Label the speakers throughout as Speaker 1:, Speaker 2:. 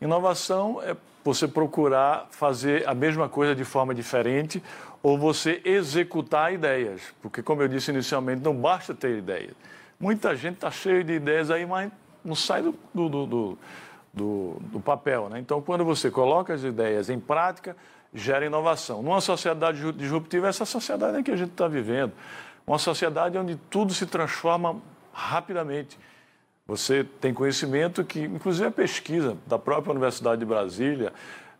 Speaker 1: Inovação é você procurar fazer a mesma coisa de forma diferente ou você executar ideias. Porque, como eu disse inicialmente, não basta ter ideias. Muita gente está cheia de ideias aí, mas não sai do, do, do, do, do papel. Né? Então, quando você coloca as ideias em prática, gera inovação. Numa sociedade disruptiva, essa sociedade é que a gente está vivendo. Uma sociedade onde tudo se transforma rapidamente. Você tem conhecimento que, inclusive a pesquisa da própria Universidade de Brasília,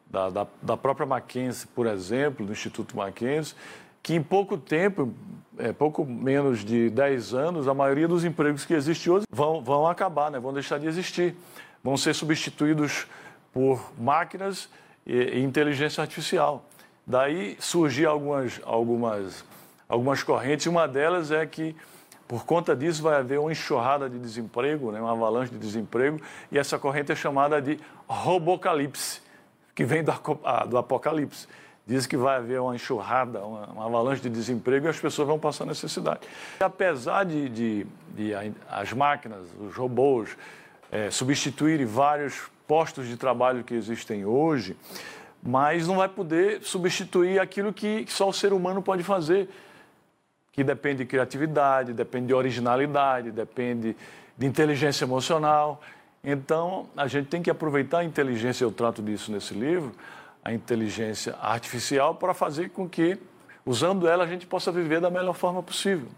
Speaker 1: da, da, da própria Mackenzie, por exemplo, do Instituto Mackenzie, que em pouco tempo, é, pouco menos de 10 anos, a maioria dos empregos que existem hoje vão, vão acabar, né? vão deixar de existir. Vão ser substituídos por máquinas e, e inteligência artificial. Daí surgir algumas, algumas, algumas correntes, uma delas é que por conta disso, vai haver uma enxurrada de desemprego, né, uma avalanche de desemprego, e essa corrente é chamada de robocalipse, que vem do, do apocalipse. Diz que vai haver uma enxurrada, uma, uma, avalanche de desemprego e as pessoas vão passar necessidade. Apesar de, de, de as máquinas, os robôs, é, substituírem vários postos de trabalho que existem hoje, mas não vai poder substituir aquilo que só o ser humano pode fazer, que depende de criatividade, depende de originalidade, depende de inteligência emocional. Então, a gente tem que aproveitar a inteligência, eu trato disso nesse livro, a inteligência artificial para fazer com que, usando ela, a gente possa viver da melhor forma possível.